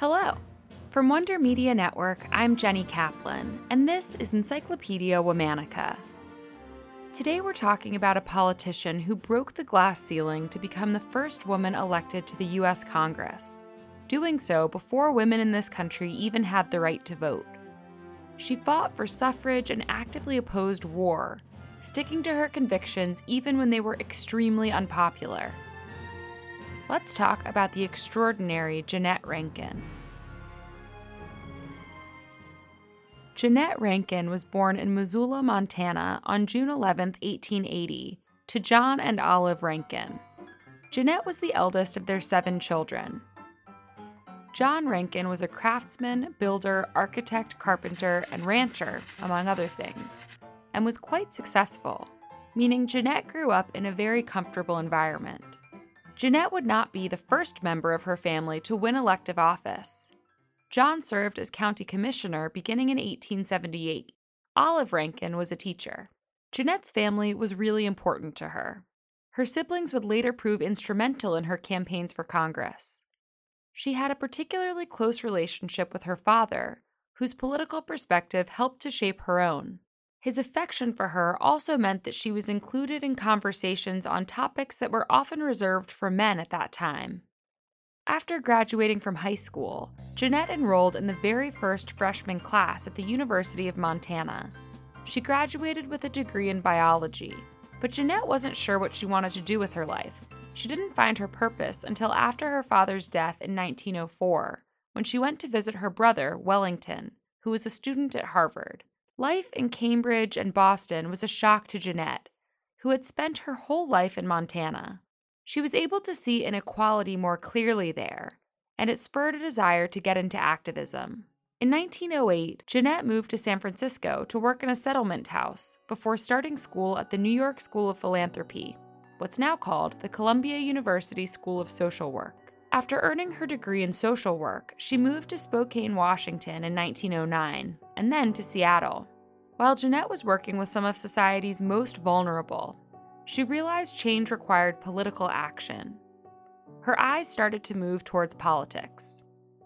Hello. From Wonder Media Network, I'm Jenny Kaplan, and this is Encyclopedia Womannica. Today we're talking about a politician who broke the glass ceiling to become the first woman elected to the U.S. Congress, doing so before women in this country even had the right to vote. She fought for suffrage and actively opposed war, sticking to her convictions even when they were extremely unpopular. Let's talk about the extraordinary Jeannette Rankin. Jeannette Rankin was born in Missoula, Montana on June 11, 1880, to John and Olive Rankin. Jeannette was the eldest of their seven children. John Rankin was a craftsman, builder, architect, carpenter, and rancher, among other things, and was quite successful, meaning Jeannette grew up in a very comfortable environment. Jeannette would not be the first member of her family to win elective office. John served as county commissioner beginning in 1878. Olive Rankin was a teacher. Jeannette's family was really important to her. Her siblings would later prove instrumental in her campaigns for Congress. She had a particularly close relationship with her father, whose political perspective helped to shape her own. His affection for her also meant that she was included in conversations on topics that were often reserved for men at that time. After graduating from high school, Jeannette enrolled in the very first freshman class at the University of Montana. She graduated with a degree in biology, but Jeannette wasn't sure what she wanted to do with her life. She didn't find her purpose until after her father's death in 1904, when she went to visit her brother, Wellington, who was a student at Harvard. Life in Cambridge and Boston was a shock to Jeannette, who had spent her whole life in Montana. She was able to see inequality more clearly there, and it spurred a desire to get into activism. In 1908, Jeannette moved to San Francisco to work in a settlement house before starting school at the New York School of Philanthropy, what's now called the Columbia University School of Social Work. After earning her degree in social work, she moved to Spokane, Washington in 1909, and then to Seattle. While Jeannette was working with some of society's most vulnerable, she realized change required political action. Her eyes started to move towards politics.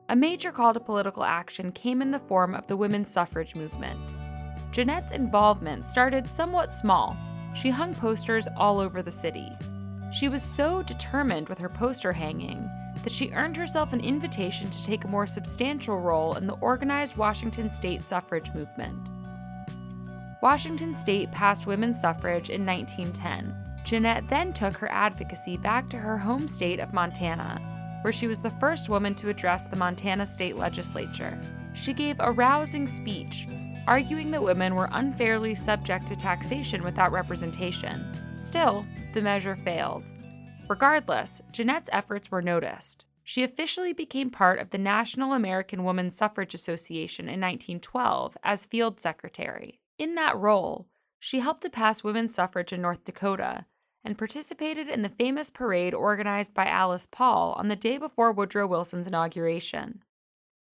A major call to political action came in the form of the women's suffrage movement. Jeannette's involvement started somewhat small. She hung posters all over the city. She was so determined with her poster hanging that she earned herself an invitation to take a more substantial role in the organized Washington state suffrage movement. Washington state passed women's suffrage in 1910. Jeannette then took her advocacy back to her home state of Montana, where she was the first woman to address the Montana state legislature. She gave a rousing speech, arguing that women were unfairly subject to taxation without representation. Still, the measure failed. Regardless, Jeannette's efforts were noticed. She officially became part of the National American Woman Suffrage Association in 1912 as field secretary. In that role, she helped to pass women's suffrage in North Dakota and participated in the famous parade organized by Alice Paul on the day before Woodrow Wilson's inauguration.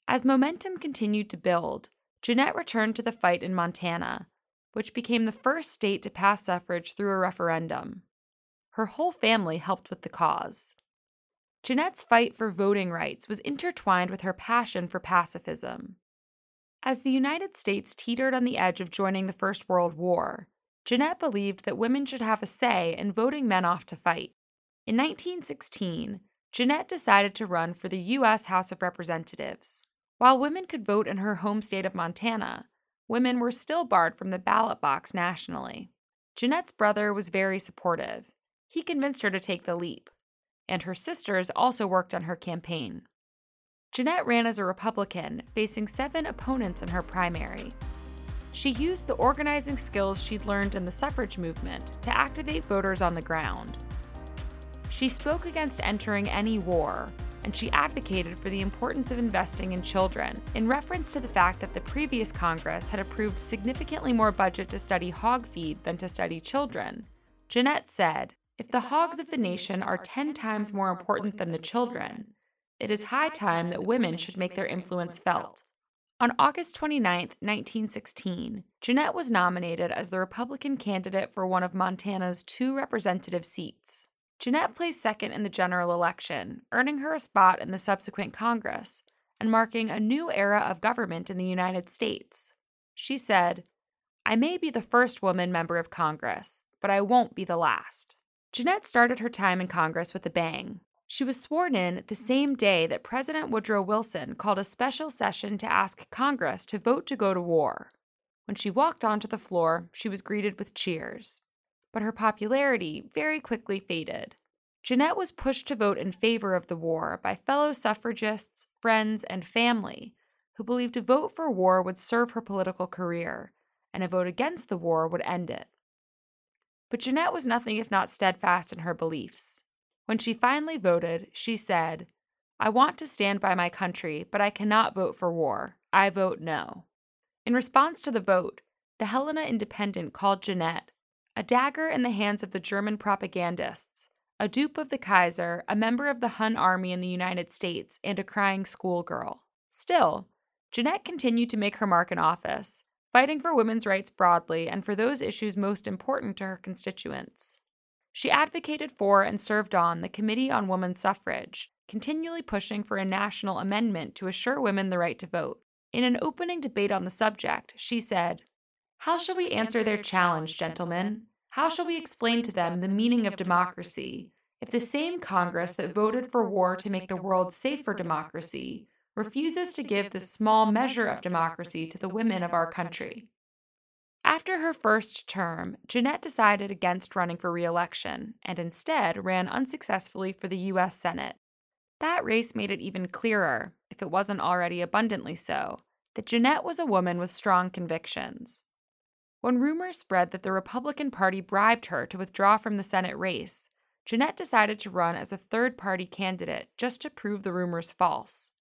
As momentum continued to build, Jeannette returned to the fight in Montana, which became the first state to pass suffrage through a referendum. Her whole family helped with the cause. Jeannette's fight for voting rights was intertwined with her passion for pacifism. As the United States teetered on the edge of joining the First World War, Jeannette believed that women should have a say in voting men off to fight. In 1916, Jeannette decided to run for the U.S. House of Representatives. While women could vote in her home state of Montana, women were still barred from the ballot box nationally. Jeannette's brother was very supportive. He convinced her to take the leap, and her sisters also worked on her campaign. Jeannette ran as a Republican, facing seven opponents in her primary. She used the organizing skills she'd learned in the suffrage movement to activate voters on the ground. She spoke against entering any war, and she advocated for the importance of investing in children, in reference to the fact that the previous Congress had approved significantly more budget to study hog feed than to study children. Jeannette said, If the hogs of the nation are 10 times more important than the children, it is high time that women should make their influence felt. On August 29, 1916, Jeannette was nominated as the Republican candidate for one of Montana's two representative seats. Jeannette placed second in the general election, earning her a spot in the subsequent Congress, and marking a new era of government in the United States. She said, I may be the first woman member of Congress, but I won't be the last. Jeannette started her time in Congress with a bang. She was sworn in the same day that President Woodrow Wilson called a special session to ask Congress to vote to go to war. When she walked onto the floor, she was greeted with cheers. But her popularity very quickly faded. Jeannette was pushed to vote in favor of the war by fellow suffragists, friends, and family who believed a vote for war would serve her political career, and a vote against the war would end it. But Jeannette was nothing if not steadfast in her beliefs. When she finally voted, she said, I want to stand by my country, but I cannot vote for war. I vote no. In response to the vote, the Helena Independent called Jeannette a dagger in the hands of the German propagandists, a dupe of the Kaiser, a member of the Hun army in the United States, and a crying schoolgirl. Still, Jeannette continued to make her mark in office, fighting for women's rights broadly and for those issues most important to her constituents. She advocated for and served on the Committee on Women's Suffrage, continually pushing for a national amendment to assure women the right to vote. In an opening debate on the subject, she said, How shall we answer their challenge, gentlemen? How shall we explain to them the meaning of democracy if the same Congress that voted for war to make the world safe for democracy refuses to give this small measure of democracy to the women of our country? After her first term, Jeannette decided against running for re election and instead ran unsuccessfully for the U.S. Senate. That race made it even clearer, if it wasn't already abundantly so, that Jeannette was a woman with strong convictions. When rumors spread that the Republican Party bribed her to withdraw from the Senate race, Jeannette decided to run as a third party candidate just to prove the rumors false.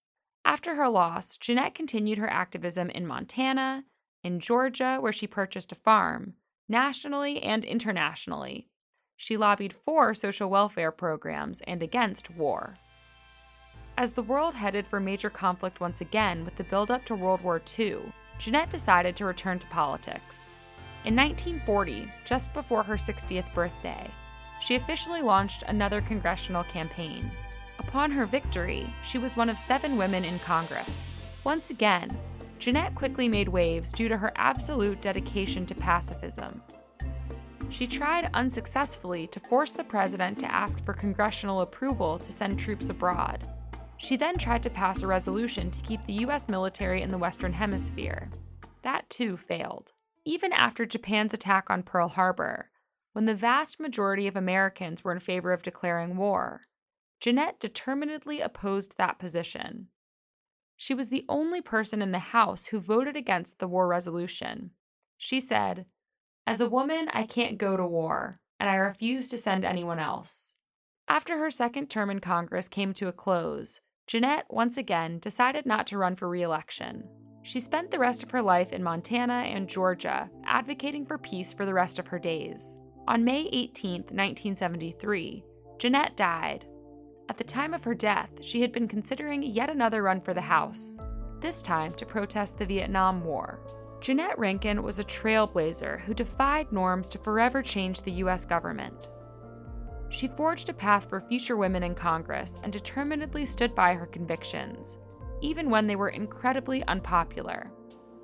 After her loss, Jeannette continued her activism in Montana, in Georgia, where she purchased a farm, nationally and internationally. She lobbied for social welfare programs and against war. As the world headed for major conflict once again with the buildup to World War II, Jeannette decided to return to politics. In 1940, just before her 60th birthday, she officially launched another congressional campaign. Upon her victory, she was one of seven women in Congress. Once again, Jeannette quickly made waves due to her absolute dedication to pacifism. She tried unsuccessfully to force the president to ask for congressional approval to send troops abroad. She then tried to pass a resolution to keep the U.S. military in the Western Hemisphere. That too failed. Even after Japan's attack on Pearl Harbor, when the vast majority of Americans were in favor of declaring war, Jeannette determinedly opposed that position. She was the only person in the House who voted against the war resolution. She said, As a woman, I can't go to war, and I refuse to send anyone else. After her second term in Congress came to a close, Jeannette once again decided not to run for re election. She spent the rest of her life in Montana and Georgia, advocating for peace for the rest of her days. On May 18, 1973, Jeannette died, at the time of her death, she had been considering yet another run for the House, this time to protest the Vietnam War. Jeannette Rankin was a trailblazer who defied norms to forever change the U.S. government. She forged a path for future women in Congress and determinedly stood by her convictions, even when they were incredibly unpopular.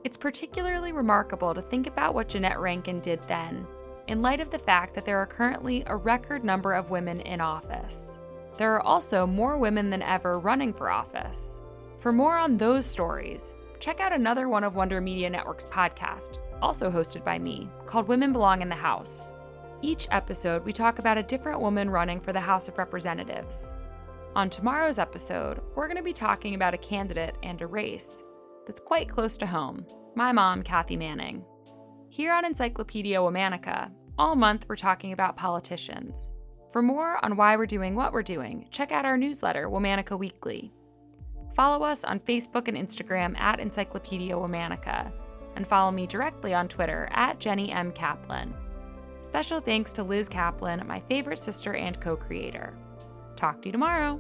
It's particularly remarkable to think about what Jeannette Rankin did then, in light of the fact that there are currently a record number of women in office there are also more women than ever running for office. For more on those stories, check out another one of Wonder Media Network's podcast, also hosted by me, called Women Belong in the House. Each episode, we talk about a different woman running for the House of Representatives. On tomorrow's episode, we're going to be talking about a candidate and a race that's quite close to home my mom, Kathy Manning. Here on Encyclopedia Womannica, all month we're talking about politicians. For more on why we're doing what we're doing, check out our newsletter, Womannica Weekly. Follow us on Facebook and Instagram at Encyclopedia Womannica, and follow me directly on Twitter at Jenny M. Kaplan. Special thanks to Liz Kaplan, my favorite sister and co creator. Talk to you tomorrow.